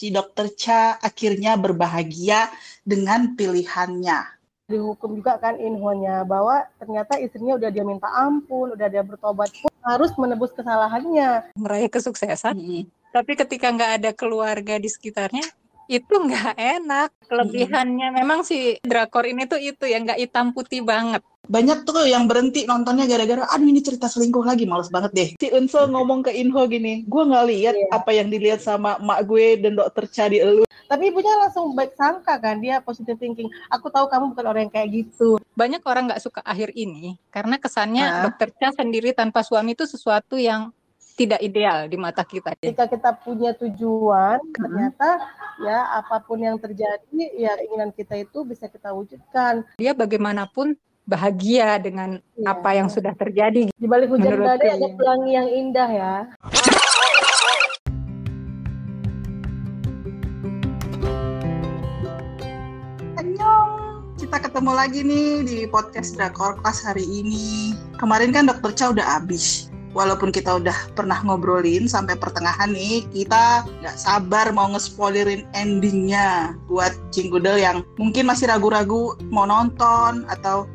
si dokter Cha akhirnya berbahagia dengan pilihannya. Dihukum juga kan inhonya bahwa ternyata istrinya udah dia minta ampun, udah dia bertobat pun harus menebus kesalahannya. Meraih kesuksesan. Hmm. Tapi ketika nggak ada keluarga di sekitarnya, itu nggak enak. Kelebihannya hmm. memang si drakor ini tuh itu ya nggak hitam putih banget. Banyak tuh yang berhenti nontonnya gara-gara aduh ini cerita selingkuh lagi males banget deh. Si Unsel ngomong ke Inho gini, gue nggak lihat yeah. apa yang dilihat sama mak gue dan dokter Cha di elu. Tapi ibunya langsung baik sangka kan dia positive thinking. Aku tahu kamu bukan orang yang kayak gitu. Banyak orang nggak suka akhir ini karena kesannya nah. dokter Cha sendiri tanpa suami itu sesuatu yang tidak ideal di mata kita. Jika kita punya tujuan, hmm. ternyata ya apa pun yang terjadi, ya keinginan kita itu bisa kita wujudkan. Dia bagaimanapun bahagia dengan ya. apa yang sudah terjadi. Di balik hujan badai ada pelangi yang indah ya. kita ketemu lagi nih di podcast Drakor Class hari ini. Kemarin kan Dokter Cha udah habis walaupun kita udah pernah ngobrolin sampai pertengahan nih, kita nggak sabar mau ngespoilerin endingnya buat Cinggudel yang mungkin masih ragu-ragu mau nonton atau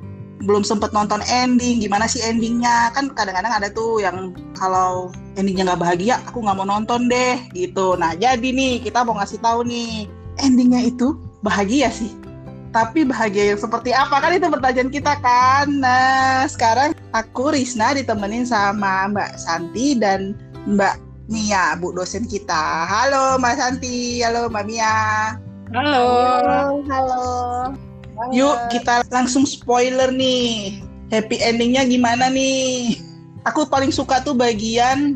belum sempet nonton ending, gimana sih endingnya? Kan kadang-kadang ada tuh yang kalau endingnya nggak bahagia, aku nggak mau nonton deh, gitu. Nah jadi nih kita mau ngasih tahu nih, endingnya itu bahagia sih tapi bahagia yang seperti apa? Kan itu pertanyaan kita kan. Nah sekarang aku Risna ditemenin sama Mbak Santi dan Mbak Mia Bu dosen kita. Halo Mbak Santi. Halo Mbak Mia. Halo. Halo, halo. yuk kita langsung spoiler nih. Happy endingnya gimana nih? Aku paling suka tuh bagian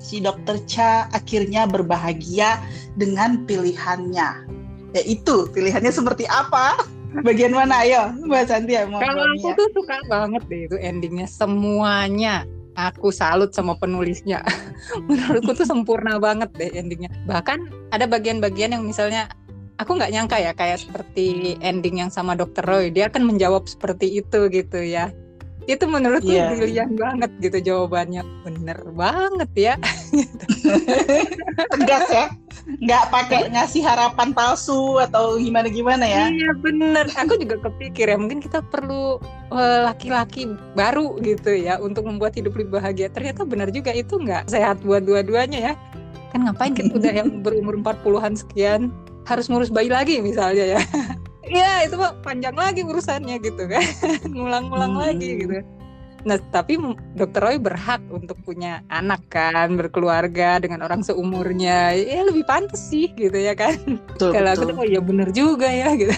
si dokter Cha akhirnya berbahagia dengan pilihannya ya itu pilihannya seperti apa? Bagian mana? Ayo mbak Santi ya kalau aku tuh suka banget deh itu endingnya. Semuanya aku salut sama penulisnya. Menurutku tuh sempurna banget deh endingnya. Bahkan ada bagian-bagian yang misalnya aku nggak nyangka ya kayak seperti ending yang sama Dokter Roy. Dia akan menjawab seperti itu gitu ya. Itu menurutku yeah. brilian banget gitu jawabannya. Bener banget ya. Tegas ya nggak pakai ngasih harapan palsu atau gimana gimana ya? Iya bener. Aku juga kepikir ya mungkin kita perlu eh, laki-laki uh, baru gitu ya untuk membuat hidup lebih bahagia. Ternyata benar juga itu nggak sehat buat dua-duanya ya. Kan ngapain? Kita udah yang berumur 40-an sekian harus ngurus bayi lagi misalnya ya. Iya. Itu mah panjang lagi urusannya gitu kan. Ngulang-ngulang hmm. lagi gitu Nah, tapi Dokter Roy berhak untuk punya anak kan, berkeluarga dengan orang seumurnya. Ya lebih pantas sih gitu ya kan. Kalau aku tuh oh ya bener juga ya gitu.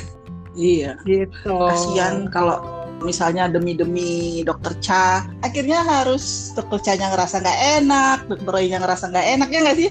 Iya. Gitu. Kasihan kalau misalnya demi-demi dokter Cha, akhirnya harus dokter Cha-nya ngerasa nggak enak, dokter Roy-nya ngerasa nggak enak ya nggak sih?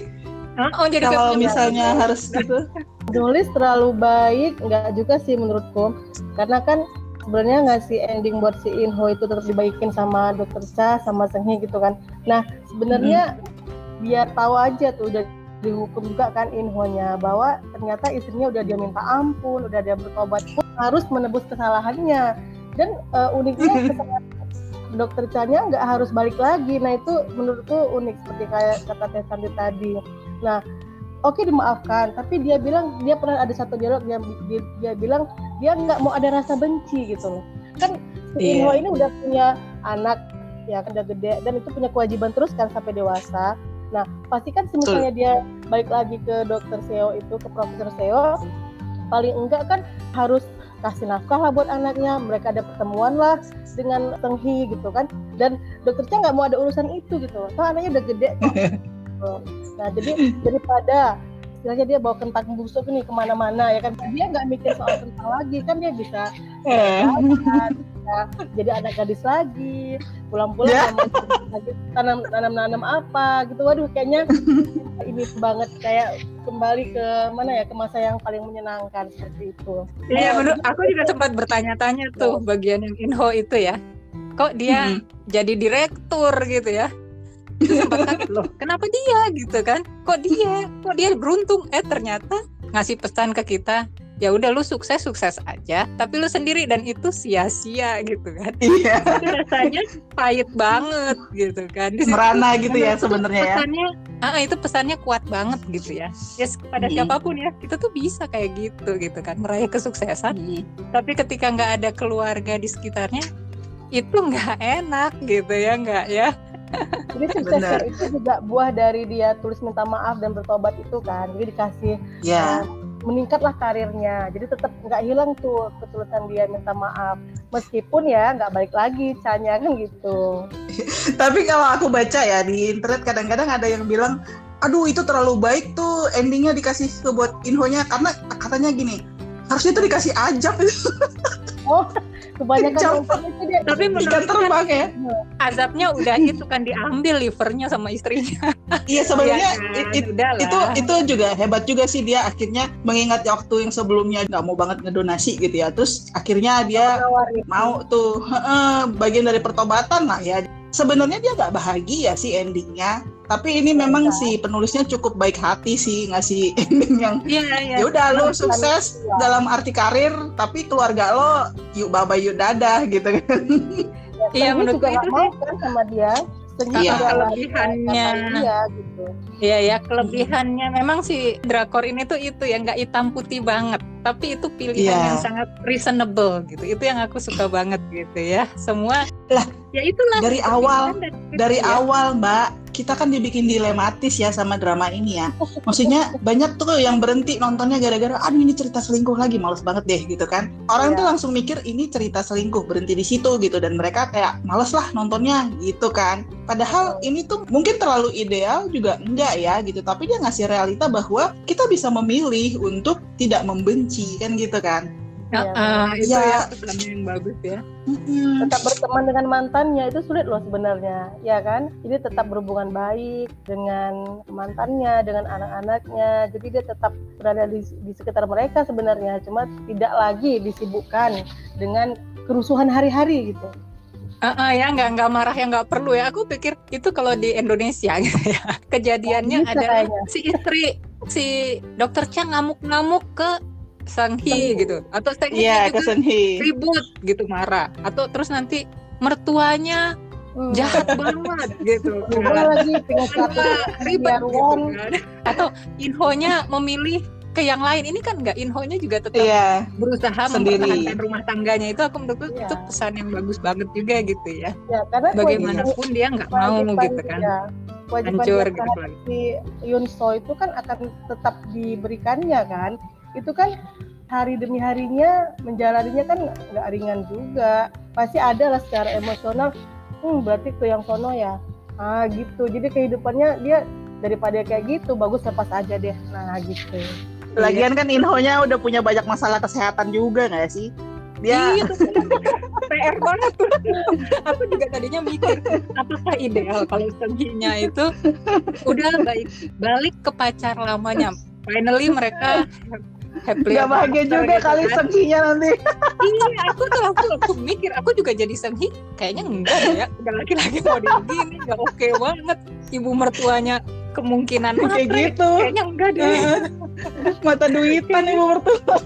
Oh, jadi kalau misalnya harus gitu. Nulis terlalu baik, nggak juga sih menurutku. Karena kan sebenarnya ngasih ending buat si Inho itu tetap dibaikin sama dokter Cha sama Senghi gitu kan. Nah, sebenarnya hmm. biar tahu aja tuh udah dihukum juga kan Inhonya bahwa ternyata istrinya udah dia minta ampun, udah dia bertobat pun harus menebus kesalahannya. Dan uh, uniknya dokter Cha-nya nggak harus balik lagi. Nah, itu menurutku unik seperti kayak kata Teh tadi. Nah, oke okay, dimaafkan tapi dia bilang dia pernah ada satu dialog yang dia, dia bilang dia nggak mau ada rasa benci gitu loh. Kan si yeah. ini udah punya anak ya kan udah gede dan itu punya kewajiban terus kan sampai dewasa. Nah pasti kan misalnya dia balik lagi ke dokter Seo itu ke profesor Seo paling enggak kan harus kasih nafkah lah buat anaknya mereka ada pertemuan lah dengan Tenghi gitu kan. Dan dokternya nggak mau ada urusan itu gitu loh. Anaknya udah gede kok Nah jadi daripada istilahnya dia bawa kentang busuk nih ke mana-mana ya kan? Dia nggak mikir soal kentang lagi kan dia bisa ya, jadi anak gadis lagi pulang-pulang yeah. tanam tanam tanam apa gitu. Waduh kayaknya ini banget kayak kembali ke mana ya ke masa yang paling menyenangkan seperti itu. Iya menurut aku juga sempat bertanya-tanya tuh bagian yang info itu ya. Kok dia hmm. jadi direktur gitu ya loh kenapa dia? Gitu kan. Kok dia? Kok dia beruntung? Eh ternyata ngasih pesan ke kita ya udah lu sukses sukses aja tapi lu sendiri. Dan itu sia-sia gitu kan. Iya. Rasanya pahit banget gitu kan. Merana gitu ya sebenarnya ya. Pesannya ah itu pesannya kuat banget gitu ya. Ya kepada Hmm. siapa pun ya kita tuh bisa kayak gitu gitu kan meraih kesuksesan. Hmm. tapi ketika nggak ada keluarga di sekitarnya itu nggak enak gitu ya nggak ya Jadi suksesnya Benar. itu juga buah dari dia tulis minta maaf dan bertobat itu kan. Jadi dikasih Ya, eh, meningkatlah karirnya. Jadi tetap nggak hilang tuh ketulusan dia minta maaf. Meskipun ya nggak balik lagi canya kan gitu. tapi kalau aku baca ya di internet kadang-kadang ada yang bilang, aduh itu terlalu baik tuh endingnya dikasih ke buat infonya karena katanya gini, harusnya tuh dikasih ajab Oh, kebanyakan itu dia. Tapi menurut terbang ya. azabnya udah itu kan diambil livernya sama istrinya Iya sebenarnya Iya kan? it- it- itu itu juga hebat juga sih dia akhirnya mengingat waktu yang sebelumnya nggak mau banget ngedonasi gitu ya terus akhirnya dia mau tuh heeh, bagian dari pertobatan lah ya sebenarnya dia nggak bahagia sih endingnya tapi ini memang si penulisnya cukup baik hati sih ngasih ending yang iya iya ya udah lo sukses dalam arti karir tapi keluarga lo yuk bye bye yuk dadah gitu kan Iya, juga nggak itu mau kan sama dia. Iya. Kelebihannya. kata dia gitu. Iya ya kelebihannya memang si drakor ini tuh itu ya nggak hitam putih banget tapi itu pilihan Iya. yang sangat reasonable gitu. Itu yang aku suka banget gitu ya. Semua Lah, ya itulah dari awal pilihan dan- dari ya. awal mbak kita kan dibikin dilematis ya sama drama ini ya. Maksudnya banyak tuh yang berhenti nontonnya gara-gara aduh ini cerita selingkuh lagi. Males banget deh gitu kan. Orang Iya. tuh langsung mikir ini cerita selingkuh berhenti di situ gitu. Dan mereka kayak males lah nontonnya gitu kan. Padahal ini tuh mungkin terlalu ideal juga enggak ya gitu. Tapi dia ngasih realita bahwa kita bisa memilih untuk tidak membenci kan gitu kan? Ya, Iya, ah, itu ya. pesannya yang bagus ya. Mm-mm. tetap berteman dengan mantannya itu sulit loh sebenarnya ya kan? Jadi tetap berhubungan baik dengan mantannya dengan anak-anaknya. Jadi dia tetap berada di, di sekitar mereka sebenarnya. Cuma tidak lagi disibukkan dengan kerusuhan hari-hari gitu. Ah, ah, ya nggak nggak marah yang nggak perlu ya. Aku pikir itu kalau di Indonesia gitu ya. Kejadiannya Bisa adalah kayaknya. si istri si dokter Chang ngamuk-ngamuk ke Sang Hee Sang-hee. gitu atau Sang Hee Iya, juga kesenhi. ribut gitu marah atau terus nanti mertuanya Hmm. jahat banget gitu kan. lagi Karena ribet gitu kan. atau infonya memilih ke yang lain ini kan nggak infonya juga tetap Iya, berusaha Sendiri. mempertahankan rumah tangganya itu aku menurutku Iya. itu pesan yang bagus banget juga gitu ya ya karena bagaimanapun dia nggak mau gitu kan dia- kewajiban hancur dia gitu kan si Yun So itu kan akan tetap diberikannya kan itu kan hari demi harinya menjalaninya kan nggak ringan juga. Pasti ada lah secara emosional. Hmm berarti ke yang sono ya? Ah gitu. Jadi kehidupannya dia daripada kayak gitu bagus lepas aja deh. Nah gitu. Lagian kan Inhonya udah punya banyak masalah kesehatan juga nggak sih? Dia Iya, itu PR banget tuh. Aku juga tadinya mikir, apakah ideal kalau Senghinya itu? Udah baik. Balik ke pacar lamanya. Finally mereka happy nggak bahagia juga gitu kali kan. Senghinya nanti. Iya, aku tuh aku, aku mikir, aku juga jadi Senghi, kayaknya enggak ya. Udah laki-laki mau begini, nggak oke banget. Ibu mertuanya kemungkinan Kayak matre. gitu. Kayaknya enggak deh. Mata duitan ibu mertua.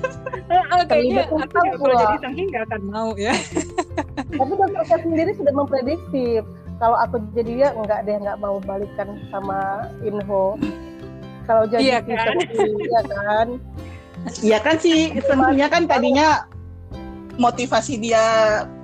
Kayaknya aku kalau jadi Senghi nggak akan mau ya. tapi dokter saya sendiri sudah memprediksi kalau aku jadi dia enggak deh nggak mau balikan sama Inho kalau Iya jadi si kan? Senghi, iya kan Iya kan sih Senghinya kan tadinya motivasi dia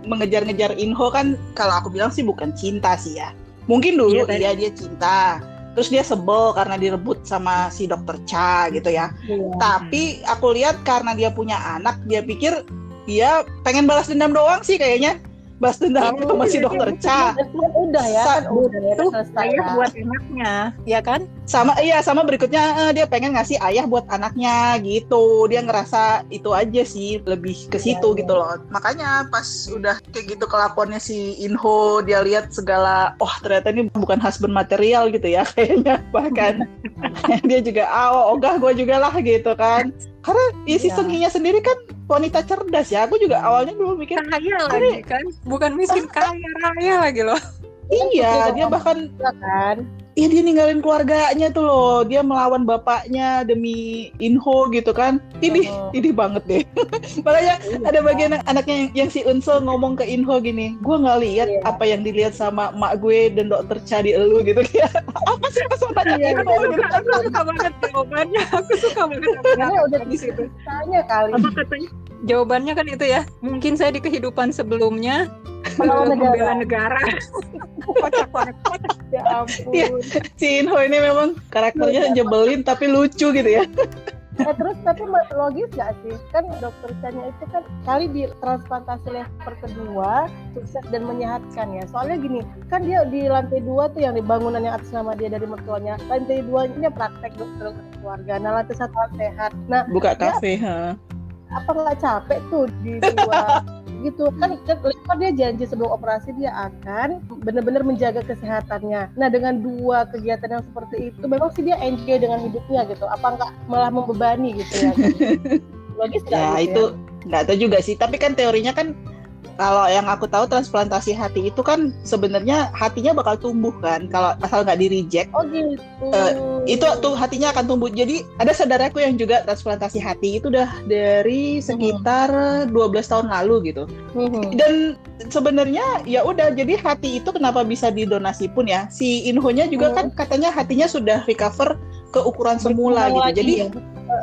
mengejar-ngejar Inho kan kalau aku bilang sih bukan cinta sih ya. Mungkin dulu Iya, iya dia cinta. Terus dia sebel karena direbut sama si dokter Cha gitu ya. Iya. Tapi aku lihat karena dia punya anak, dia pikir dia pengen balas dendam doang sih kayaknya. Balas dendam Oh, sama si iya, dokter iya. Cha. Dan kan udah ya kan udah ya selesai Saya ya. buat anaknya, ya kan? Sama iya sama berikutnya eh, dia pengen ngasih ayah buat anaknya gitu. Dia ngerasa itu aja sih lebih ke situ Iya, iya. gitu loh. Makanya pas udah kayak gitu kelakuannya si Inho dia lihat segala oh ternyata ini bukan husband material gitu ya kayaknya bahkan dia juga ah oh, ogah gue juga lah gitu kan. Karena ya, si Iya. Senghinya sendiri kan wanita cerdas ya. Aku juga awalnya dulu mikir Kaya lagi kan? Bukan miskin kaya raya lagi loh. iya dia bahkan Iya kan Iya dia ninggalin keluarganya tuh loh, dia melawan bapaknya demi Inho gitu kan. Ini Oh. ini banget deh. Makanya ada bagian anak- anaknya yang, yang si Unsel ngomong ke Inho gini, gue nggak lihat Iya. apa yang dilihat sama mak gue dan dokter Cha di elu gitu kayak apa sih tanya Iya, Inho iya, gitu aku suka banget jawabannya aku suka banget Karena udah di situ Tanya kali. apa katanya jawabannya kan itu ya mungkin saya di kehidupan sebelumnya Pahlawan negara. negara kocak banget kocak. Ya ampun. Iya. Si Inho ini memang karakternya nyebelin tapi lucu gitu ya. Eh, terus tapi logis gak sih? Kan dokter Chanya itu kan kali di transplantasi lever kedua sukses dan menyehatkan ya. Soalnya gini, kan dia di lantai dua tuh yang di bangunan yang atas nama dia dari mertuanya. Lantai dua ini praktek dokter keluarga. Nah lantai satu sehat. Nah Buka kafe, ha. apa nggak capek tuh di dua gitu kan kan lever dia janji sebelum operasi dia akan benar-benar menjaga kesehatannya. Nah dengan dua kegiatan yang seperti itu, memang sih dia enjoy dengan hidupnya gitu. Apa nggak malah membebani gitu ya? Logis Ya gitu itu nggak tahu juga sih. Tapi kan teorinya kan kalau yang aku tahu transplantasi hati itu kan sebenarnya hatinya bakal tumbuh kan kalau asal nggak di reject Oh gitu. Eh, itu tuh hatinya akan tumbuh. Jadi ada saudaraku yang juga transplantasi hati itu udah dari sekitar 12 tahun lalu gitu. Mhm. Dan sebenarnya ya udah jadi hati itu kenapa bisa didonasi pun ya. Si Inhonya juga Hmm. kan katanya hatinya sudah recover ke ukuran semula gitu. Jadi ya.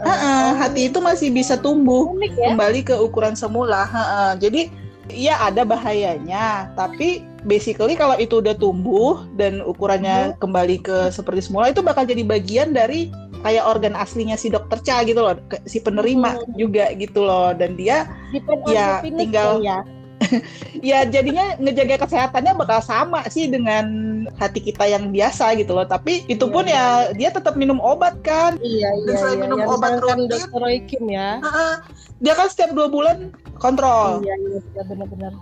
ha-ha, hati itu masih bisa tumbuh unik ya. kembali ke ukuran semula. Ha-ha. Jadi ya ada bahayanya, tapi basically kalau itu udah tumbuh dan ukurannya kembali ke seperti semula itu bakal jadi bagian dari kayak organ aslinya si dokter Cha gitu loh, si penerima Mhm. juga gitu loh dan dia Ya, tinggal- ya. ya jadinya ngejaga kesehatannya bakal sama sih dengan hati kita yang biasa gitu loh. Tapi itu Iya, pun iya, ya dia tetap minum obat kan. Iya iya Dan selain iya. minum Yang obat rutin- dokter Roy Kim ya. Ha-ha. Dia kan setiap dua bulan kontrol. Iya iya iya, benar-benar.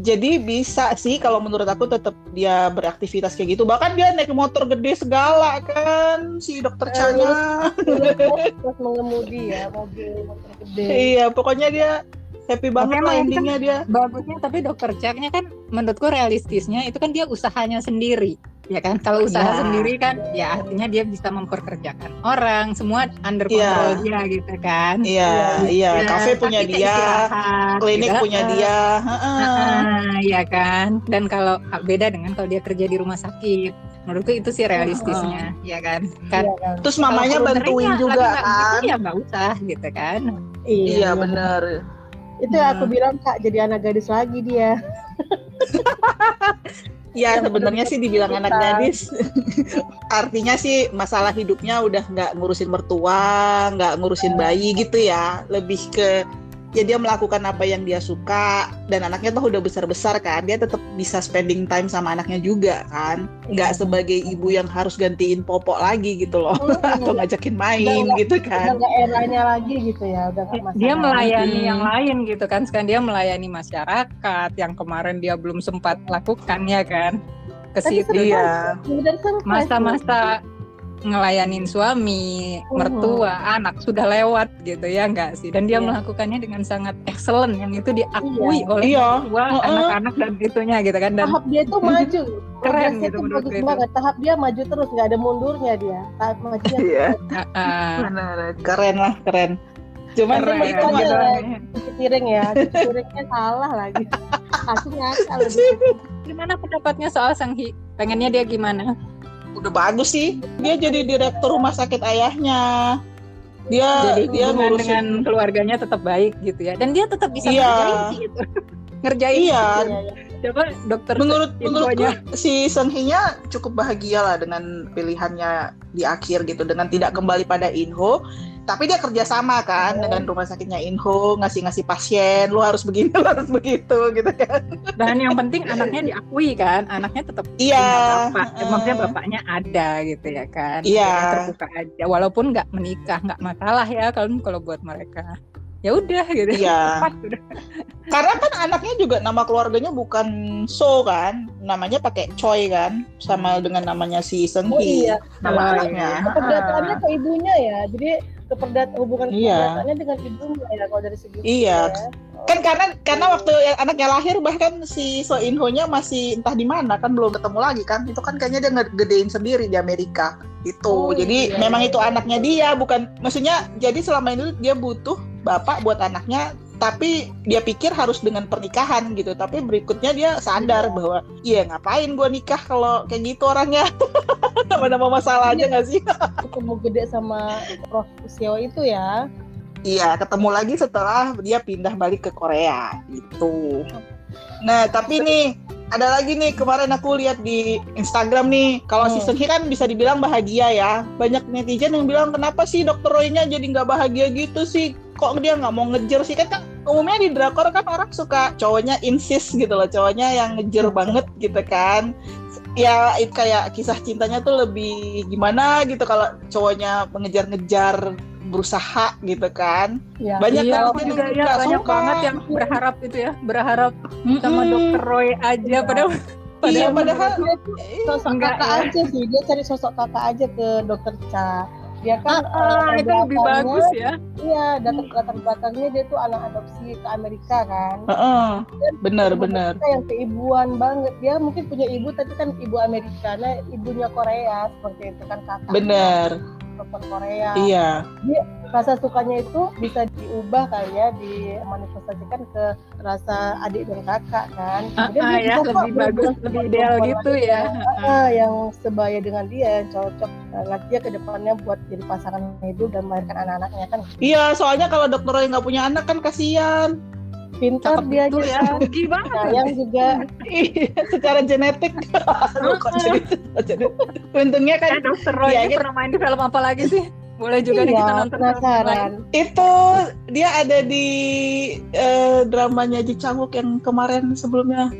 Jadi bisa sih kalau menurut aku tetap dia beraktivitas kayak gitu. Bahkan dia naik motor gede segala kan si dokter Eh, Chanya. Terus mengemudi ya mobil motor gede. iya, pokoknya dia happy banget lah endingnya dia. bagusnya tapi dokter Caknya kan menurutku realistisnya itu kan dia usahanya sendiri ya kan kalau usaha Ya. sendiri kan ya artinya dia bisa memperkerjakan orang semua under Iya. control dia gitu kan Iya, iya, Ya, kafe punya tapi kayak dia, istirahat, klinik gitu. punya dia. Ah, ya kan dan kalau beda dengan kalau dia kerja di rumah sakit menurutku itu sih realistisnya ya kan kan Iya kan. Terus mamanya bantuin juga kan. gitu, ya nggak usah gitu kan Iya, bener. Itu yang aku bilang kak jadi anak gadis lagi dia. Ya sebenarnya sih dibilang anak gadis, artinya sih masalah hidupnya udah nggak ngurusin mertua, nggak ngurusin bayi gitu ya, lebih ke ya dia melakukan apa yang dia suka dan anaknya tuh udah besar besar kan, dia tetap bisa spending time sama anaknya juga kan, nggak sebagai ibu yang harus gantiin popok lagi gitu loh, atau ngajakin main Udah gitu Udah kan. nggak eranya lagi gitu ya, udah masalah. dia melayani Hmm. yang lain gitu kan sekarang dia melayani masyarakat yang kemarin dia belum sempat lakukan ya kan ke situ Iya, loh. masa-masa ngelayanin suami, Mhm. mertua, anak sudah lewat gitu ya enggak sih dan dia Iya. melakukannya dengan sangat excellent yang itu diakui Iya. oleh Iya. mertua, Heeh. anak-anak dan itunya gitu kan dan tahap dia tuh maju. Keren Progresnya gitu menurut bagus itu. banget. Tahap dia maju terus, nggak ada mundurnya dia. Tahap majunya iya, Heeh. benar, keren lah keren. Cuman Keren, itu gitu. mah- cuci piring ya. Piringnya salah lagi. Aku ngakal gimana pendapatnya soal Sanghi pengennya dia gimana udah bagus sih. Dia jadi direktur rumah sakit ayahnya. Dia jadi dia ngurusin dengan keluarganya tetap baik gitu ya dan dia tetap bisa Iya. ngerjain gitu ngerjain Iya, iya. coba dokter menurut menurutku si Senhinya cukup bahagia lah dengan pilihannya di akhir gitu dengan tidak kembali pada Inho tapi dia kerja sama kan Oh. dengan rumah sakitnya Inho ngasih-ngasih pasien lu harus begini lu harus begitu gitu kan dan yang penting anaknya diakui kan anaknya tetap Iya, bapak Ya, maksudnya bapaknya ada gitu ya kan Iya. Terbuka aja walaupun nggak menikah nggak masalah ya kalau kalau buat mereka ya udah gitu Iya. Udah. karena kan anaknya juga nama keluarganya bukan So kan namanya pakai Choi kan sama dengan namanya si Senhi Oh iya. nama Oh, anaknya Keperdataannya ke ibunya ya. Jadi keperdat hubungan Iya. dengan ibunya ya kalau dari segi Iya. ya. kan karena karena waktu anaknya lahir bahkan si So In Ho nya masih entah di mana kan belum ketemu lagi kan itu kan kayaknya dia ngegedein sendiri di Amerika itu Oh, jadi iya, memang iya. itu anaknya dia bukan maksudnya jadi selama ini dia butuh bapak buat anaknya tapi dia pikir harus dengan pernikahan gitu tapi berikutnya dia sadar Iya. bahwa iya ngapain gua nikah kalau kayak gitu orangnya nama-nama masalah aja nggak sih ketemu gede sama Prof Seo itu ya Iya, ketemu lagi setelah dia pindah balik ke Korea gitu. Nah, tapi nih ada lagi nih kemarin aku lihat di Instagram nih, kalau Hmm. Hee kan bisa dibilang bahagia ya. Banyak netizen yang bilang kenapa sih Dokter Roy-nya jadi nggak bahagia gitu sih? Kok dia nggak mau ngejer sih? Kan, kan umumnya di drakor kan orang suka cowoknya insist gitu loh, cowoknya yang ngejer banget gitu kan. Ya itu kayak kisah cintanya tuh lebih gimana gitu kalau cowoknya mengejar-ngejar berusaha gitu kan ya banyak iya, kan juga ya banyak suka. banget yang berharap itu ya, berharap sama Mm-mm. dokter Roy aja padahal iya padahal tuh sosok kakak ya. aja sih dia cari sosok kakak aja ke dokter Cha dia kan ah, eh, itu lebih bagus ya. iya latar latar belakangnya dia tuh anak adopsi ke Amerika kan. Heeh, bener bener Kita yang keibuan banget. Dia mungkin punya ibu tapi kan ibu Amerika nah ibunya Korea seperti itu kan kakak bener perempuan Korea. Iya rasa sukanya itu bisa diubah kali ya dimanifestasikan ke rasa adik dan kakak kan Ah, Kemudian ah, dia ya lebih bagus, lebih ideal gitu ya. ah, yang sebaya dengan dia yang cocok Nah, nanti ya ke depannya buat jadi pasangan hidup dan melahirkan anak-anaknya kan iya soalnya kalau dokter Roy nggak punya anak kan kasihan pintar Cakep dia aja ya. kan Rugi banget. sayang juga Iya, secara genetik untungnya kan Eh, dokter Roy gitu. pernah main di film apa lagi sih? Boleh juga nih iya kita nonton film yang lain. penasaran itu dia ada di eh, dramanya Ji Chang Wook yang kemarin sebelumnya.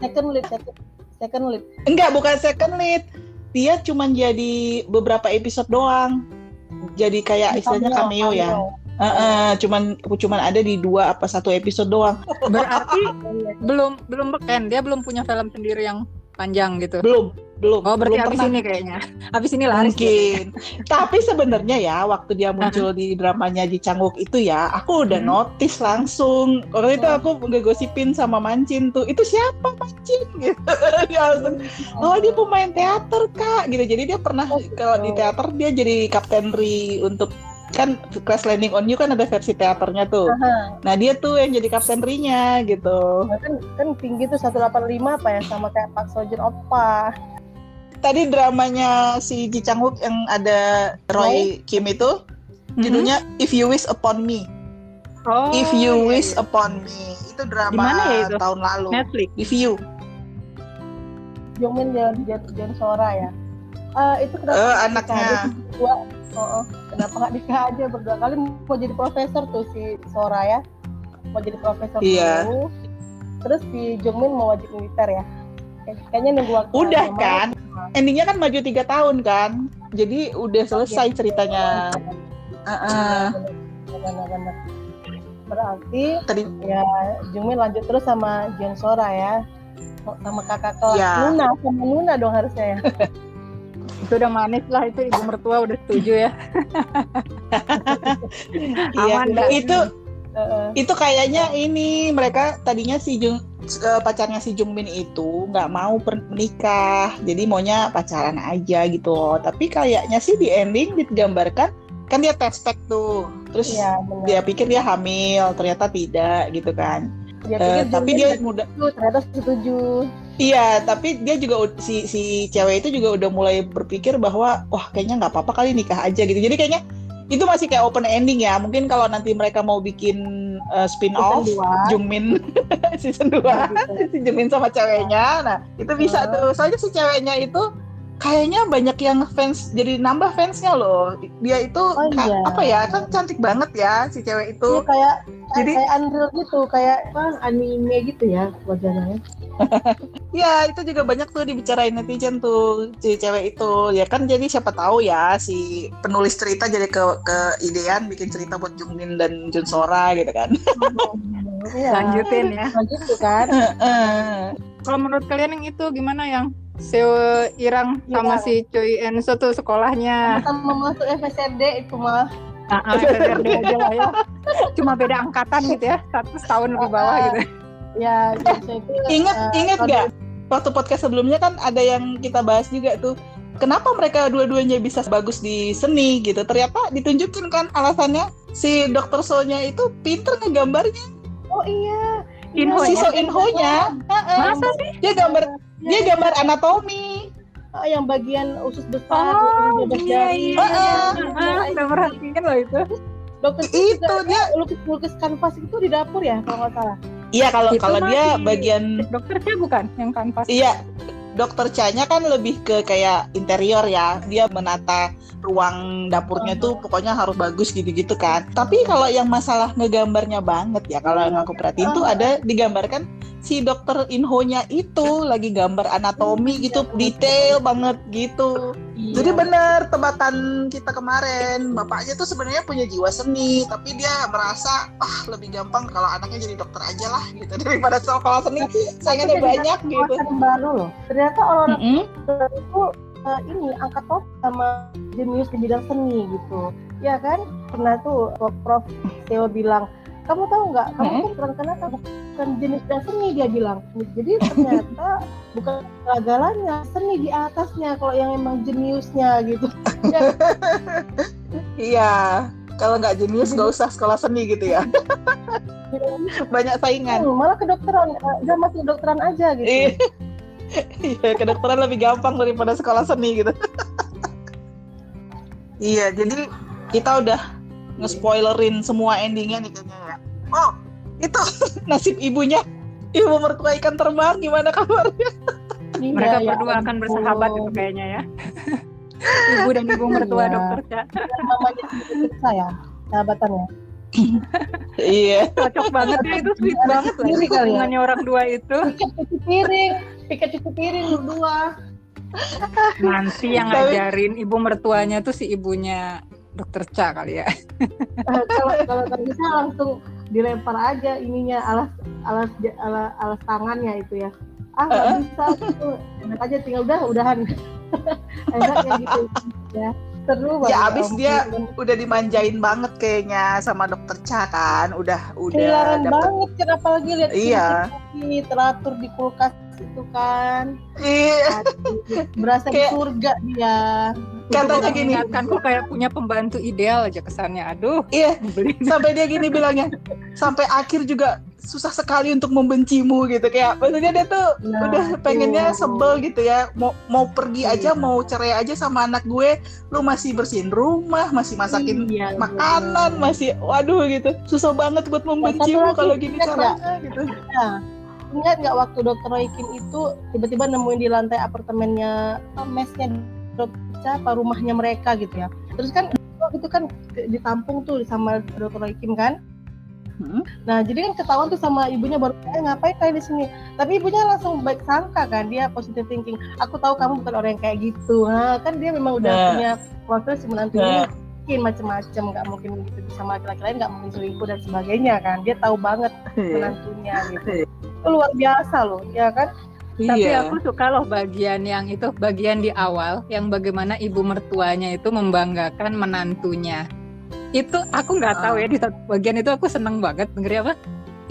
Second lead second, second lead. Enggak bukan second lead. Dia cuman jadi beberapa episode doang. Jadi kayak istilahnya cameo ya. Heeh, cuman cuman ada di dua apa satu episode doang. Berarti Iya. belum belum beken, dia belum punya film sendiri yang panjang gitu. belum belum Oh, berarti belum habis pernah. ini kayaknya. Habis ini laris. mungkin tapi sebenarnya ya waktu dia muncul di dramanya di Canguk itu ya aku udah Hmm. notice langsung waktu itu aku ngegosipin sama Mancin tuh itu siapa Mancin gitu dia langsung oh dia pemain teater kak gitu jadi dia pernah Oh, kalau di gitu. teater dia jadi kapten Ri untuk kan Crash Landing on You kan ada versi teaternya tuh Aha. nah dia tuh yang jadi kapten Ri-nya gitu Nah, kan kan tinggi tuh 185 apa ya sama kayak Pak Sojun Oppa. Tadi dramanya si Ji Chang Wook yang ada Roy Kim itu Mhm. judulnya If You Wish Upon Me Oh, If You iya, Wish iya. Upon Me itu drama Di mana ya itu? tahun lalu Netflix. If You Jongmin Jan Sora ya. Ah itu kenapa Eh, nggak anaknya. berdua? Oh, oh. kenapa nggak nikah aja berdua kali mau jadi profesor tuh si Sora ya. Mau jadi profesor Iya. dulu. Terus si Jongmin mau wajib militer ya. Kay- Kayaknya nunggu waktu udah yang kan endingnya kan maju tiga tahun kan jadi udah selesai Gitu. ceritanya Heeh. Benar-benar. Berarti tadi ya Jungmin lanjut terus sama Jen Sora ya sama kakak kelas Ya. Luna sama Luna dong harusnya ya Itu udah manis lah itu ibu mertua udah setuju ya. iya. Aman dah. itu Heeh. itu kayaknya ini mereka tadinya si Jung eh, pacarnya si Jungmin itu nggak mau menikah jadi maunya pacaran aja gitu loh tapi kayaknya sih di ending digambarkan kan dia tes pack tuh terus Iya dia pikir dia hamil ternyata tidak gitu kan Dia pikir tapi dia muda ternyata setuju. Iya, tapi dia juga si si cewek itu juga udah mulai berpikir bahwa wah kayaknya nggak apa-apa kali nikah aja gitu. Jadi kayaknya itu masih kayak open ending ya. Mungkin kalau nanti mereka mau bikin uh, spin off Season dua. Jungmin season 2 Gitu. si Jungmin sama ceweknya. Nah, itu bisa tuh. Soalnya si ceweknya itu kayaknya banyak yang fans jadi nambah fansnya loh. Dia itu Oh, iya. apa ya? Kan cantik banget ya si cewek itu. Iya kayak Jadi- kayak Unreal gitu, kayak apa anime gitu ya wajahnya. Ya itu juga banyak tuh dibicarain netizen tuh si cewek itu ya kan jadi siapa tahu ya si penulis cerita jadi ke ke idean bikin cerita buat Jungmin dan Jun Sora gitu kan. Iya. Lanjutin ya. Lanjut tuh kan. Heeh. Kalau menurut kalian yang itu gimana yang Seo Irang sama Irang. si Choi Enso tuh sekolahnya? Sama masuk FSRD itu mah Ah, ah, SSRD aja lah ya. Cuma beda angkatan gitu ya, satu tahun lebih bawah gitu. Ya, Ingat eh, ingat kalau- gak? Waktu podcast sebelumnya kan ada yang kita bahas juga tuh. Kenapa mereka dua-duanya bisa bagus di seni gitu? Ternyata ditunjukin kan alasannya si dokter Sonya itu pinter ngegambarnya. Oh iya. Inho si ya? So Inho-nya, heeh, Masa sih? dia gambar dia gambar anatomi. Oh, yang bagian usus besar, Oh, yang iya, jari. iya, iya. Ah, udah perhatiin loh itu. Dokter Itu juga dia. lukis-lukis kanvas itu di dapur ya kalau nggak salah. Iya kalau Itu kalau dia masih- bagian Dokter saya bukan yang kanvas. Iya, dokter Chanya kan lebih ke kayak interior ya. Dia menata ruang dapurnya tuh pokoknya harus bagus gitu-gitu kan. Tapi kalau yang masalah ngegambarnya banget ya, kalau yang aku perhatiin tuh ada digambarkan si dokter Inho-nya itu lagi gambar anatomi gitu, detail banget gitu. Iya. Jadi bener tebakan kita kemarin, bapaknya tuh sebenarnya punya jiwa seni, tapi dia merasa ah lebih gampang kalau anaknya jadi dokter aja lah gitu daripada sekolah seni. Saingannya banyak gitu. baru loh. Ternyata orang-orang Mm-mm. dokter itu eh, ini angkat top sama jenius di bidang seni gitu. Ya kan? Pernah tuh Prof Theo bilang, kamu tahu nggak? Kamu Hmm. tuh bukan kenapa bukan jenis bidang seni dia bilang. Jadi ternyata bukan segala-galanya seni di atasnya kalau yang emang jeniusnya gitu. Iya, kalau nggak jenius nggak usah sekolah seni gitu ya. Banyak saingan. Hmm, malah kedokteran, eh, udah masuk kedokteran aja gitu. Iya, Iya, kedokteran lebih gampang daripada sekolah seni gitu. iya, jadi kita udah nge-spoilerin semua endingnya nih kayaknya ya. Oh, itu nasib ibunya. Ibu mertua ikan terbang gimana kabarnya? Iya, Mereka ya berdua akan ampun. bersahabat itu kayaknya ya. ibu dan ibu mertua Iya. dokter Ca. Mamanya sedikit sayang, sahabatannya. iya. Cocok banget ya itu sweet banget lah sendiri kali ya. hubungannya orang dua itu. Piket cuci piring, piket cuci piring berdua. Nanti yang ngajarin ibu mertuanya tuh si ibunya dokter Ca kali ya. Eh, kalau kalau nggak bisa langsung dilempar aja ininya alas alas alas, alas tangannya itu ya. Ah nggak Uh-uh. bisa itu enak aja tinggal udah udahan. Enaknya gitu ya. Seru banget. Ya abis ampun. dia udah dimanjain banget kayaknya sama dokter Cha kan. Udah udah Kehilangan dapet banget kan apalagi lihat Iya. ini teratur di kulkas itu kan. Iya. Berasa di Kayak- surga dia. Katanya gini. kan kok kayak punya pembantu ideal aja kesannya. Aduh, Iya, sampai dia gini bilangnya sampai akhir juga susah sekali untuk membencimu gitu kayak maksudnya dia tuh Nah, udah pengennya tuh. sebel gitu ya mau mau pergi aja Iya. mau cerai aja sama anak gue lu masih bersihin rumah masih masakin Iya, makanan masih waduh gitu susah banget buat membencimu lagi, kalau gini caranya gitu Nah, ingat nggak waktu dokter Roykin itu tiba-tiba nemuin di lantai apartemennya mesnya dokter Cha, apa rumahnya mereka gitu ya. Terus kan waktu itu kan ditampung tuh sama dokter Roykin kan. Hmm. Nah jadi kan ketahuan tuh sama ibunya baru eh ngapain kayak di sini. Tapi ibunya langsung baik sangka kan dia positive thinking. Aku tahu kamu bukan orang yang kayak gitu. Nah kan dia memang udah Nah. punya waktu si menantu Nah. mungkin macem-macem nggak mungkin gitu sama laki-laki lain nggak mungkin selingkuh dan sebagainya kan. Dia tahu banget menantunya gitu. Itu luar biasa loh, ya kan? Tapi iya aku suka loh bagian yang itu bagian di awal yang bagaimana ibu mertuanya itu membanggakan menantunya. Itu aku nggak tahu ya di satu bagian itu aku seneng banget dengernya apa?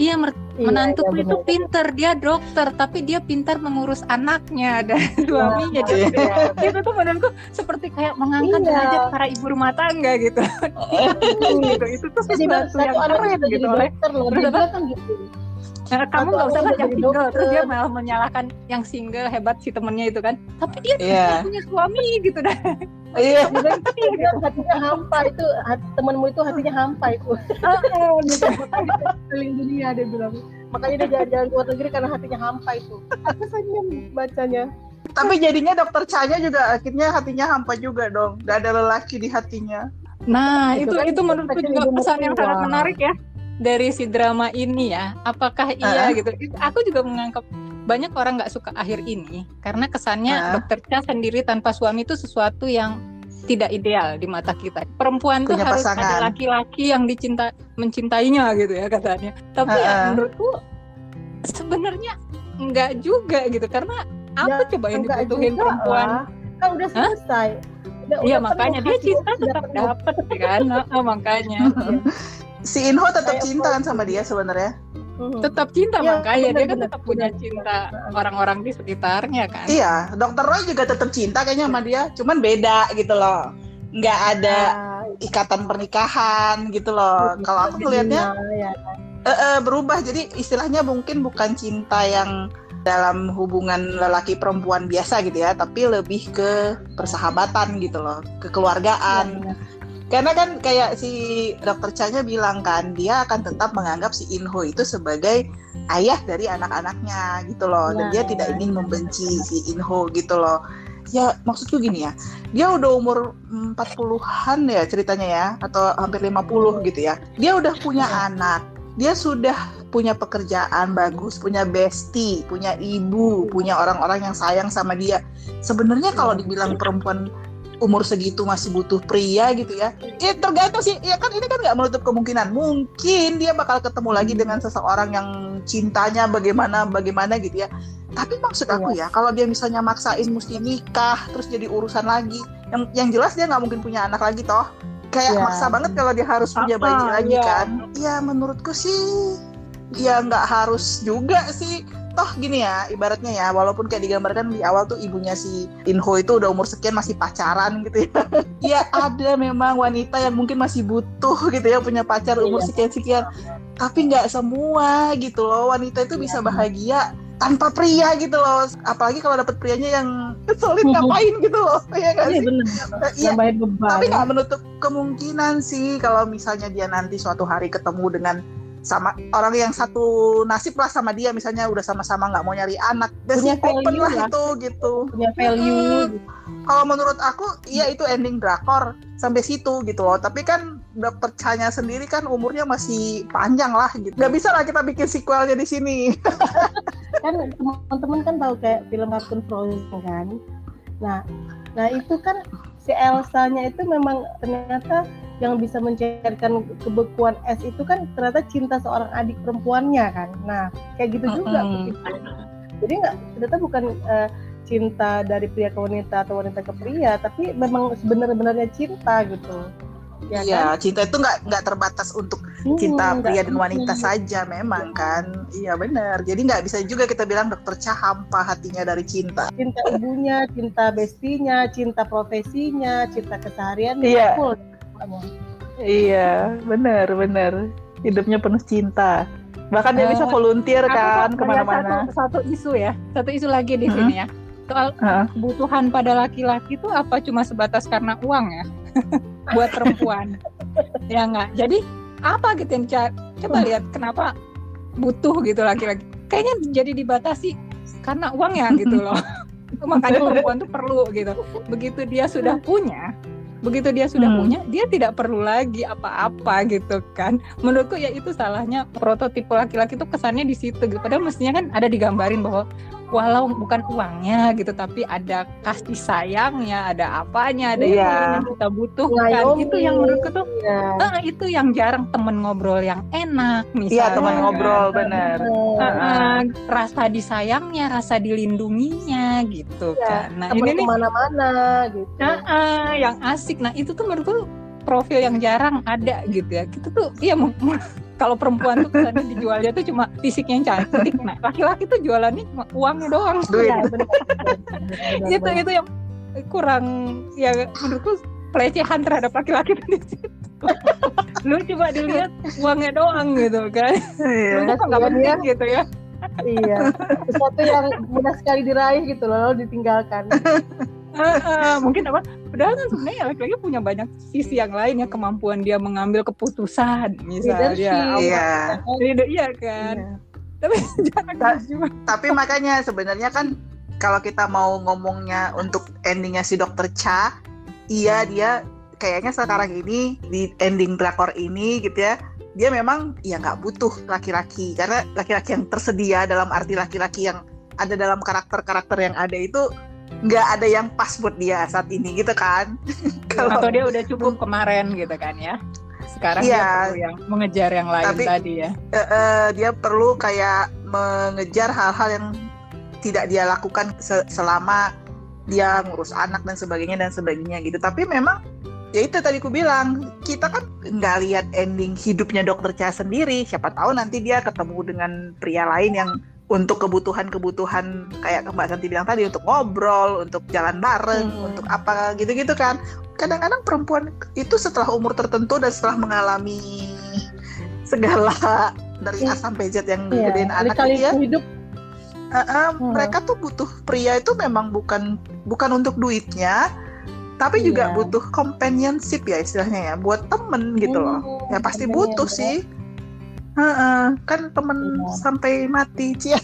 Iya Iya, menantuku iya, itu pinter dia dokter tapi dia pintar mengurus anaknya dan suaminya Iya. gitu. itu tuh menurutku seperti kayak mengangkat Iya. derajat para ibu rumah tangga gitu. gitu. Itu tuh Jadi sesuatu yang keren jadi gitu oleh dokter loh. Kan gitu. Nah, kamu nggak usah udah yang single terus dia dokter. malah menyalahkan yang single hebat si temennya itu kan tapi dia Iya. tidak punya suami gitu dah iya bilang hatinya hampa itu hati, temanmu itu hatinya hampa itu. gitu. Keliling dunia dia bilang. Makanya dia jalan-jalan luar negeri karena hatinya hampa itu. Aku senyum bacanya. tapi jadinya dokter Chanya juga akhirnya hatinya hampa juga dong gak ada lelaki di hatinya nah Itu itu kan itu menurutku juga pesan yang sangat menarik ya dari si drama ini ya apakah iya gitu Itu- aku juga menganggap banyak orang nggak suka akhir ini karena kesannya Ah. dokter Cha sendiri tanpa suami itu sesuatu yang tidak ideal di mata kita perempuan tuh Punya harus pasangan. ada laki-laki yang dicinta mencintainya gitu ya katanya tapi ah. ya menurutku sebenarnya enggak juga gitu karena apa Ya, coba yang dibutuhin perempuan lah. Kan udah selesai. Iya makanya dia cinta tetap dapat kan, Nah, makanya Si Inho tetap Kayak cinta kan sama dia sebenarnya. Mhm. tetap cinta Iya, makanya dia kan tetap punya cinta orang-orang di sekitarnya kan. Iya, Dokter Roy juga tetap cinta kayaknya sama dia, cuman beda gitu loh. Nggak ada Nah, ikatan pernikahan gitu loh. Kalau aku ngelihatnya Nah, ya. eh, eh, berubah. Jadi istilahnya mungkin bukan cinta yang dalam hubungan lelaki perempuan biasa gitu ya, tapi lebih ke persahabatan gitu loh, kekeluargaan. Iya, Karena kan kayak si dokter Chanya bilang kan, dia akan tetap menganggap si Inho itu sebagai ayah dari anak-anaknya gitu loh. Dan Nah, dia tidak ingin membenci si Inho gitu loh. Ya maksudku gini ya, dia udah umur 40-an ya ceritanya ya, atau hampir 50 gitu ya. Dia udah punya anak, dia sudah punya pekerjaan bagus, punya bestie, punya ibu, punya orang-orang yang sayang sama dia. Sebenarnya kalau dibilang perempuan umur segitu masih butuh pria gitu ya. Ya tergantung sih. Ya kan ini kan nggak menutup kemungkinan. Mungkin dia bakal ketemu lagi dengan seseorang yang cintanya bagaimana bagaimana gitu ya. Tapi maksud aku ya, kalau dia misalnya maksain mesti nikah terus jadi urusan lagi. Yang yang jelas dia nggak mungkin punya anak lagi toh. Kayak Ya. maksa banget kalau dia harus punya bayi lagi Ya. kan. Ya menurutku sih ya nggak harus juga sih. Toh gini ya ibaratnya ya walaupun kayak digambarkan di awal tuh ibunya si Inho itu udah umur sekian masih pacaran gitu ya. Ya ada memang wanita yang mungkin masih butuh gitu ya punya pacar umur Iya. sekian sekian tapi nggak semua gitu loh wanita itu bisa bahagia tanpa pria gitu loh. Apalagi kalau dapet prianya yang keselin ngapain gitu loh ya Iya sih? benar. Iya, beban. tapi nggak menutup kemungkinan sih kalau misalnya dia nanti suatu hari ketemu dengan sama orang yang satu nasib lah sama dia misalnya udah sama-sama nggak mau nyari anak dan Punya open value lah lah. itu gitu. Punya value. kalau menurut aku iya itu ending drakor sampai situ gitu loh. Tapi kan dokter Chanya sendiri kan umurnya masih panjang lah gitu. Nggak bisa lah kita bikin sequelnya di sini. Kan teman-teman kan tahu kayak film kartun Frozen kan? Nah nah itu kan si Elsa-nya itu memang ternyata yang bisa mencairkan kebekuan es itu kan ternyata cinta seorang adik perempuannya kan nah kayak gitu juga Mm-mm. begitu. jadi nggak ternyata bukan eh, cinta dari pria ke wanita atau wanita ke pria tapi memang sebenarnya cinta gitu ya kan? iya cinta itu nggak nggak terbatas untuk Hmm, cinta pria dan wanita saja memang kan iya benar jadi nggak bisa juga kita bilang dokter Cha hampa hatinya dari cinta cinta ibunya, cinta bestinya, cinta profesinya, cinta keseharian, Iya. full. Iya, benar, benar. Hidupnya penuh cinta. Bahkan dia Eh, bisa volunteer Aku kan ke mana-mana. Satu, satu isu ya, satu isu lagi di Hmm. sini ya. Soal kebutuhan pada laki-laki itu apa cuma sebatas karena uang ya buat perempuan. Ya nggak? Jadi apa gitu yang coba lihat kenapa butuh gitu laki-laki kayaknya jadi dibatasi karena uang ya gitu loh. Makanya perempuan tuh perlu gitu. Begitu dia sudah punya begitu dia sudah Hmm. punya dia tidak perlu lagi apa-apa gitu kan. Menurutku ya itu salahnya prototipe laki-laki tuh kesannya di situ gitu. Padahal mestinya kan ada digambarin bahwa walau bukan uangnya gitu tapi ada kasih sayangnya ada apanya ada Iya. yang kita butuhkan Mengayomi. itu yang menurutku tuh Iya. ah, itu yang jarang temen ngobrol yang enak misalnya Iya, teman kan. ngobrol benar. Ah, ah, rasa disayangnya rasa dilindunginya gitu kan nah Temen ini ke mana-mana gitu. ah, ah, yang asik nah itu tuh menurutku profil yang jarang ada gitu ya kita tuh iya kalau perempuan tuh kesannya dijualnya tuh cuma fisiknya yang cantik nah laki-laki tuh jualannya cuma uangnya doang Duit. Iya, benar. Benar, itu itu yang kurang ya menurutku pelecehan terhadap laki-laki di situ. lu coba dilihat uangnya doang gitu kan Iya. lu kok nggak penting gitu ya Iya. Sesuatu yang mudah sekali diraih gitu loh, lalu ditinggalkan. Ah, ah, mungkin apa padahal kan sebenarnya laki-laki punya banyak sisi yang lain ya kemampuan dia mengambil keputusan misalnya. Iya. Iya, iya kan Iya. tapi jangan Ta- juga Tapi makanya sebenarnya kan kalau kita mau ngomongnya untuk endingnya si dokter Cha, iya dia kayaknya sekarang ini di ending drakor ini gitu ya dia memang ya nggak butuh laki-laki karena laki-laki yang tersedia dalam arti laki-laki yang ada dalam karakter-karakter yang ada itu nggak ada yang pas buat dia saat ini gitu kan? Kalau atau dia udah cukup kemarin gitu kan ya? Sekarang Iya. dia perlu yang mengejar yang lain Tapi- tadi ya? eh, eh, dia perlu kayak mengejar hal-hal yang tidak dia lakukan se- selama dia ngurus anak dan sebagainya dan sebagainya gitu. Tapi memang ya itu tadi aku bilang kita kan nggak lihat ending hidupnya dokter Cha sendiri. Siapa tahu nanti dia ketemu dengan pria lain yang untuk kebutuhan-kebutuhan kayak Mbak Santi bilang tadi untuk ngobrol, untuk jalan bareng, hmm. untuk apa gitu-gitu kan. Kadang-kadang perempuan itu setelah umur tertentu dan setelah mengalami segala dari A sampai Z yang iya. gedein anak dia, hidup uh, uh, hmm. mereka tuh butuh pria itu memang bukan bukan untuk duitnya, tapi juga iya. butuh companionship ya istilahnya ya, buat temen gitu loh. Hmm, ya pasti butuh ya. sih Uh, kan temen iya. sampai mati cia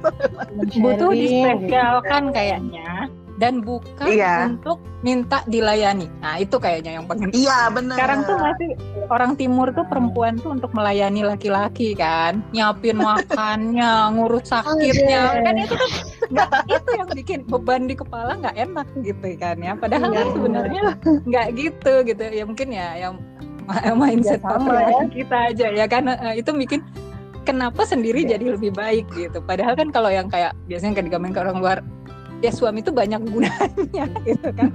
butuh dispesialkan gitu. kayaknya. Dan bukan iya. untuk minta dilayani. Nah itu kayaknya yang penting. Iya benar sekarang tuh masih orang timur tuh perempuan tuh untuk melayani laki-laki kan? Nyiapin makannya ngurus sakitnya. oh, kan itu kan nggak itu yang bikin beban di kepala nggak enak gitu kan ya. Padahal iya, sebenarnya nggak gitu gitu. Ya mungkin ya yang mindset ya, ya. kita aja ya kan uh, itu bikin kenapa sendiri ya. jadi lebih baik gitu padahal kan kalau yang kayak biasanya kan digamen ke orang luar ya suami itu banyak gunanya gitu kan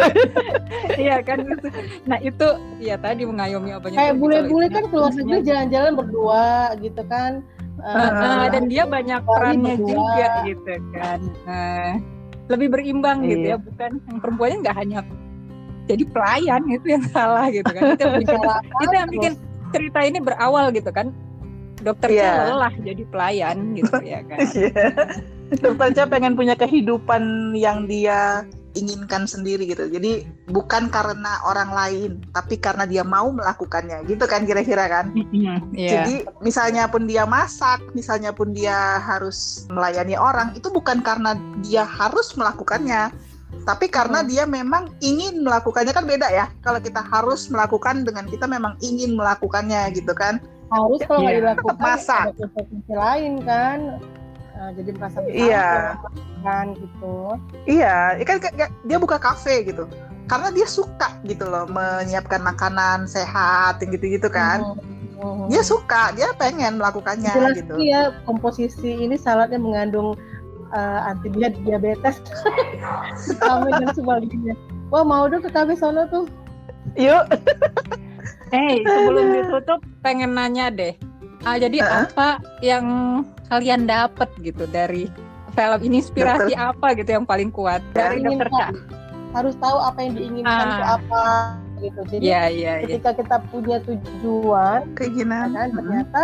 iya kan gitu. nah itu ya tadi mengayomi apanya kayak bule-bule kan keluar negeri jalan-jalan berdua gitu kan uh, uh, dan dia banyak perannya juga gitu kan uh, lebih berimbang iya. gitu ya bukan yang perempuannya nggak hanya jadi pelayan itu yang salah gitu kan. Itu yang bikin, itu yang bikin cerita ini berawal gitu kan. Dokter yeah. lelah jadi pelayan gitu ya kan. Yeah. dokter Cha pengen punya kehidupan yang dia inginkan sendiri gitu. Jadi bukan karena orang lain tapi karena dia mau melakukannya. Gitu kan kira-kira kan. Yeah. jadi misalnya pun dia masak misalnya pun dia harus melayani orang itu bukan karena dia harus melakukannya tapi karena hmm. dia memang ingin melakukannya kan beda ya. Kalau kita harus melakukan dengan kita memang ingin melakukannya gitu kan. Harus kalau nggak ya, dilakukan masak ada lain kan. Nah, jadi merasa iya. kan gitu. Iya kan dia buka kafe gitu. Karena dia suka gitu loh menyiapkan makanan sehat gitu-gitu kan. Hmm. Hmm. dia suka dia pengen melakukannya Jelas gitu. ya komposisi ini saladnya mengandung uh, anti diabetes. Sama dan sebaliknya wah mau dong ke kafe sono tuh. Yuk. Hey sebelum ditutup pengen nanya deh. Ah, jadi uh -huh. apa yang kalian dapat gitu dari film ini inspirasi dokter. apa gitu yang paling kuat? Dari dokter harus tahu apa yang diinginkan ah. itu apa gitu. Jadi yeah, yeah, iya. ketika yeah. kita punya tujuan, keinginan, kan, ternyata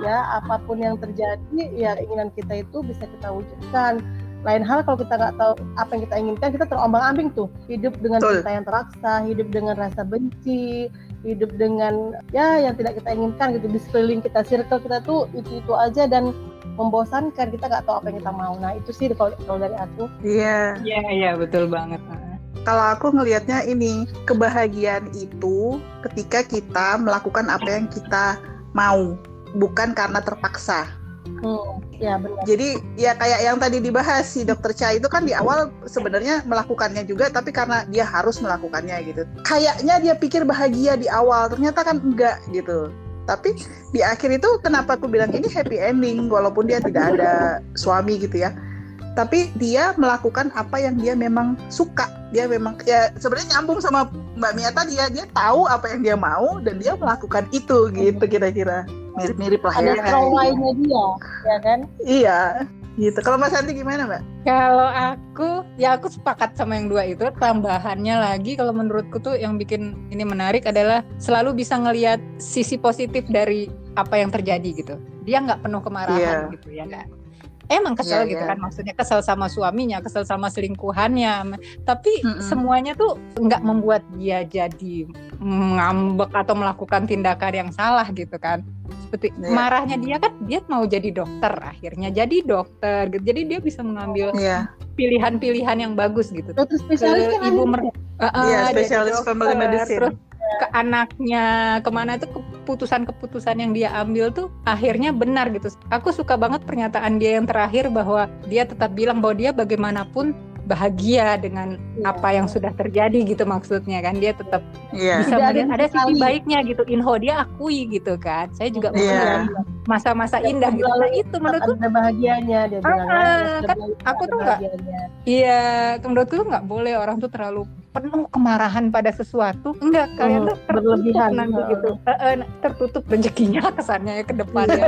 ya apa pun yang terjadi, ya keinginan kita itu bisa kita wujudkan. Lain hal kalau kita nggak tahu apa yang kita inginkan, kita terombang-ambing tuh. Hidup dengan Betul. cinta yang teraksa, hidup dengan rasa benci, hidup dengan ya yang tidak kita inginkan gitu di sekeliling kita, circle kita tuh itu itu aja dan membosankan kita nggak tahu apa yang kita mau. Nah itu sih kalau, kalau dari aku. Iya. Yeah. Iya yeah, iya yeah, betul banget kalau aku ngelihatnya ini kebahagiaan itu ketika kita melakukan apa yang kita mau bukan karena terpaksa. Hmm, ya benar. Jadi ya kayak yang tadi dibahas si dokter Cha itu kan di awal sebenarnya melakukannya juga tapi karena dia harus melakukannya gitu. Kayaknya dia pikir bahagia di awal ternyata kan enggak gitu. Tapi di akhir itu kenapa aku bilang ini happy ending walaupun dia tidak ada suami gitu ya tapi dia melakukan apa yang dia memang suka. Dia memang ya sebenarnya nyambung sama Mbak Mia tadi ya. Dia tahu apa yang dia mau dan dia melakukan itu gitu kira-kira. Mirip-mirip lah ya. Ada lainnya dia ya kan? Iya gitu. Kalau Mas Santi gimana Mbak? Kalau aku ya aku sepakat sama yang dua itu. Tambahannya lagi kalau menurutku tuh yang bikin ini menarik adalah selalu bisa ngelihat sisi positif dari apa yang terjadi gitu. Dia nggak penuh kemarahan yeah. gitu ya kan emang kesel yeah, gitu yeah. kan maksudnya kesel sama suaminya kesel sama selingkuhannya tapi mm -hmm. semuanya tuh nggak membuat dia jadi ngambek atau melakukan tindakan yang salah gitu kan seperti yeah. marahnya dia kan dia mau jadi dokter akhirnya jadi dokter gitu jadi dia bisa mengambil yeah. pilihan-pilihan yang bagus gitu spesialis kan ibu mer uh, yeah, spesialis family medicine terus ke anaknya ke mana itu keputusan-keputusan yang dia ambil tuh akhirnya benar gitu. Aku suka banget pernyataan dia yang terakhir bahwa dia tetap bilang bahwa dia bagaimanapun bahagia dengan yeah. apa yang sudah terjadi gitu maksudnya kan dia tetap yeah. bisa melihat ada sisi baiknya gitu Inho dia akui gitu kan saya juga yeah. masa-masa indah gitu. Nah itu menurutku ada bahagianya dia bilang Ah, kan ada aku tuh nggak-. Iya, menurutku tuh nggak boleh orang tuh terlalu penuh kemarahan pada sesuatu. Enggak, kalian Hmm, tuh tertutup berlebihan. nanti gitu. Eh, tertutup rezekinya kesannya ya ke depannya.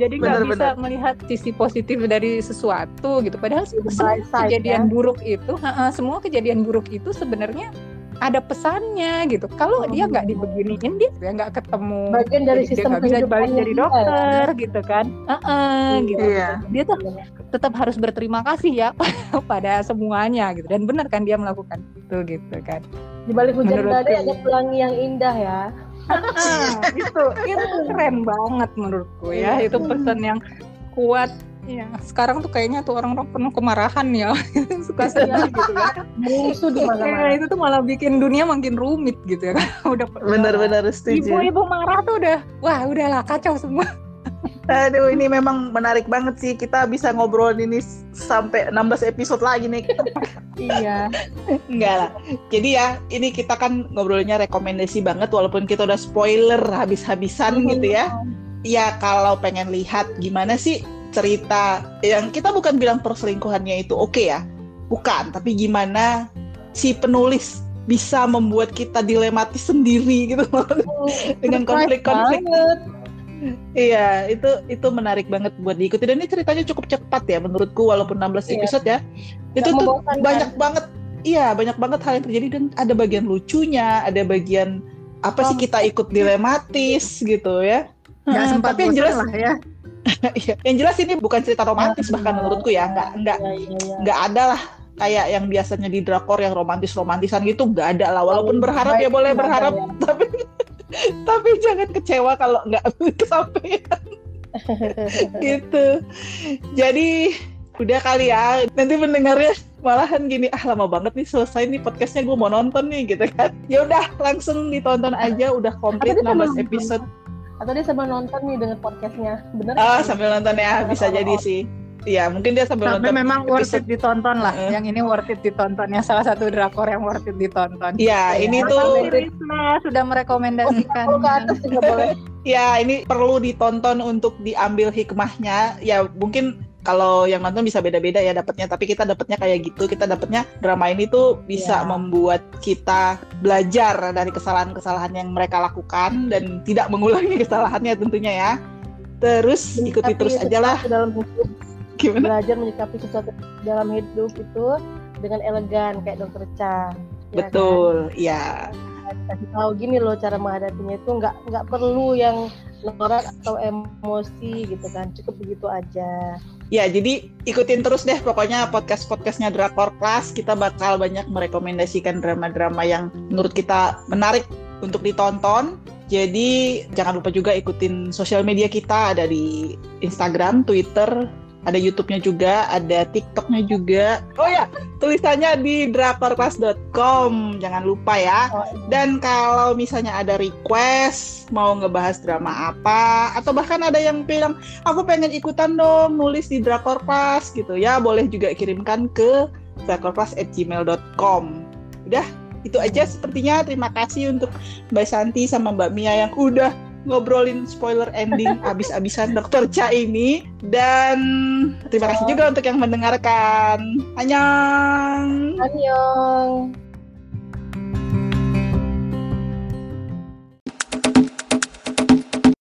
Jadi nggak bisa melihat sisi positif dari sesuatu gitu. Padahal semua side, kejadian ya. buruk itu, heeh, semua kejadian buruk itu sebenarnya ada pesannya gitu. Kalau Hmm. dia nggak dibeginiin dia ya nggak ketemu. bagian dari dia sistem nggak bisa balik jadi dia, dokter gitu kan. Heeh, gitu. Iya. Dia tuh tetap harus berterima kasih ya pada semuanya gitu dan benar kan dia melakukan itu gitu kan di balik hujan badai ada pelangi yang indah ya itu itu keren banget menurutku ya itu pesan yang kuat ya sekarang tuh kayaknya tuh orang-orang penuh kemarahan ya suka sedih gitu ya musuh di Ya, mana-mana itu tuh malah bikin dunia makin rumit gitu ya kan udah Benar-benar setuju. ibu-ibu marah tuh udah wah udahlah kacau semua Aduh, ini memang menarik banget sih. Kita bisa ngobrolin ini sampai 16 episode lagi nih. iya Enggak lah. Jadi ya, ini kita kan ngobrolnya rekomendasi banget walaupun kita udah spoiler habis-habisan gitu ya. Ya kalau pengen lihat gimana sih cerita yang kita bukan bilang perselingkuhannya itu oke ya. Bukan, tapi gimana si penulis bisa membuat kita dilematis sendiri gitu dengan konflik-konflik Iya, itu itu menarik banget buat diikuti dan ini ceritanya cukup cepat ya menurutku walaupun 16 Iya. episode ya. Itu tuh banyak banget iya, banyak banget hal yang terjadi dan ada bagian lucunya, ada bagian apa sih kita ikut dilematis gitu ya. Nggak Hmm, sempat tapi yang jelas lah ya iya, yang jelas ini bukan cerita romantis bahkan Iya. menurutku ya, nggak nggak Iya, iya, nggak ada lah kayak yang biasanya di drakor yang romantis romantisan gitu nggak ada lah walaupun berharap ya boleh berharap ya. tapi tapi jangan kecewa kalau nggak kesampaian gitu. Jadi udah kali ya. Nanti mendengarnya malahan gini ah lama banget nih selesai nih podcastnya gue mau nonton nih gitu kan. Ya udah langsung ditonton aja udah komplit Atau dia sambil 16 episode. Atau dia sambil nonton nih dengan podcastnya bener Ah sih? sambil nonton ya bisa jadi sih. Iya mungkin dia sambil sampai nonton. memang worth it ditonton lah Eh. yang ini worth it ditonton yang salah satu drakor yang worth it ditonton Iya ini Terima tuh Risma sudah merekomendasikan kalau ke atas juga boleh ya ini perlu ditonton untuk diambil hikmahnya. Ya mungkin kalau yang nonton bisa beda-beda ya dapatnya, tapi kita dapatnya kayak gitu. Kita dapatnya drama ini tuh bisa Ya. membuat kita belajar dari kesalahan-kesalahan yang mereka lakukan dan tidak mengulangi kesalahannya tentunya ya. Terus ikuti Menyikapi terus aja lah dalam hidup gimana? belajar menyikapi sesuatu dalam hidup itu dengan elegan kayak dokter Cha ya kan? Betul, ya. kasih tahu gini loh cara menghadapinya itu nggak nggak perlu yang norak atau emosi gitu kan cukup begitu aja Ya, jadi ikutin terus deh pokoknya podcast-podcastnya Drakor Class. Kita bakal banyak merekomendasikan drama-drama yang menurut kita menarik untuk ditonton. Jadi jangan lupa juga ikutin sosial media kita ada di Instagram, Twitter, ada YouTube-nya juga, ada TikTok-nya juga. Oh ya, tulisannya di drakorclass.com. Jangan lupa ya. oh, Dan kalau misalnya ada request mau ngebahas drama apa atau bahkan ada yang bilang aku pengen ikutan dong nulis di Drakor Class gitu ya, boleh juga kirimkan ke drakorclass@gmail.com. Udah, itu aja sepertinya. Terima kasih untuk Mbak Santi sama Mbak Mia yang udah ngobrolin spoiler ending abis-abisan Dokter Cha ini dan terima kasih juga untuk yang mendengarkan. Annyeong. Annyeong